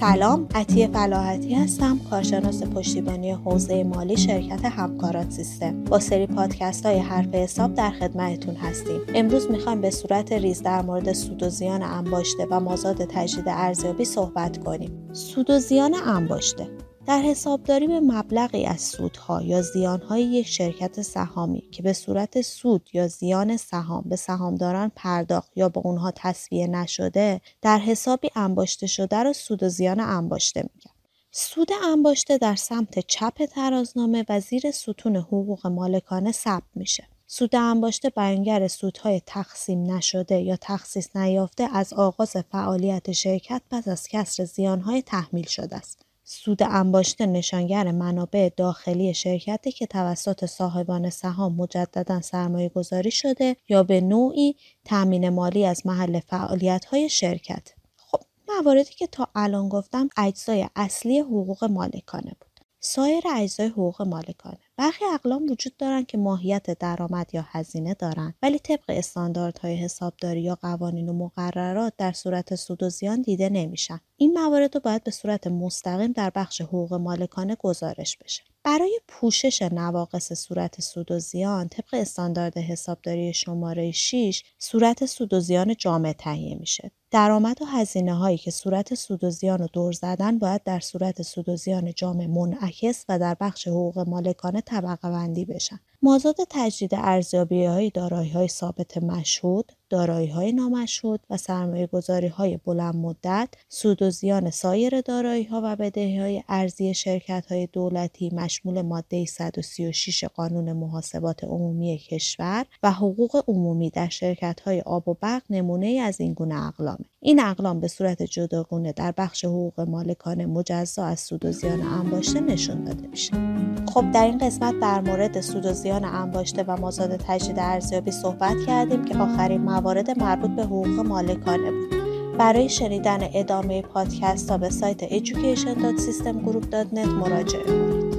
سلام عطیه فلاحتی هستم کارشناس پشتیبانی حوزه مالی شرکت همکارات سیستم. با سری پادکست های حرف حساب در خدمتتون هستیم. امروز می‌خوایم به صورت ریز در مورد سود و زیان انباشته و مازاد تجدید ارزیابی صحبت کنیم. سود و زیان انباشته. در حسابداری به مبلغی از سودها یا زیانهای یک شرکت سهامی که به صورت سود یا زیان سهام به سهامداران پرداخت یا به اونها تصویه نشده در حسابی انباشته شده را سود و زیان انباشته میگن. سود انباشته در سمت چپ ترازنامه و زیر ستون حقوق مالکانه ثبت میشه. سود انباشته بیانگر سودهای تقسیم نشده یا تخصیص نیافته از آغاز فعالیت شرکت پس از کسر زیانهای تحمیل شده است. سود انباشته نشانگر منابع داخلی شرکتی که توسط صاحبان سهام مجددا سرمایه گذاری شده یا به نوعی تأمین مالی از محل فعالیت های شرکت. خب مواردی که تا الان گفتم اجزای اصلی حقوق مالکانه بود. سایر اجزای حقوق مالکانه. برخی اقلام وجود دارند که ماهیت درآمد یا هزینه دارند ولی طبق استانداردهای حسابداری یا قوانین و مقررات در صورت سود و زیان دیده نمیشن. این موارد رو باید به صورت مستقیم در بخش حقوق مالکانه گزارش بشه. برای پوشش نواقص صورت سود و زیان طبق استاندارد حسابداری شماره 6 صورت سود و زیان جامع تهیه میشه. درآمد و هزینه هایی که صورت سود و زیان رو دور زدن باید در صورت سود و زیان جامع منعکس و در بخش حقوق مالکانه طبقه بندی بشن. مازاد تجدید ارزیابی های دارایی های ثابت مشهود دارایی های نامشهود و سرمایه گذاری های بلند مدت، سود و زیان سایر دارایی ها و بدهی های ارزی شرکت های دولتی مشمول ماده 136 قانون محاسبات عمومی کشور و حقوق عمومی در شرکت های آب و برق نمونه از این گونه اقلامه. این اقلام به صورت جداگونه در بخش حقوق مالکان مجزا از سود و زیان انباشته نشون داده میشه. خب در این قسمت در مورد سود و زیان انباشته و مازاد تجدید ارزیابی صحبت کردیم که آخرین موارد مربوط به حقوق مالکانه بود. برای شنیدن ادامه پادکست ها به سایت education.systemgroup.net مراجعه کنید.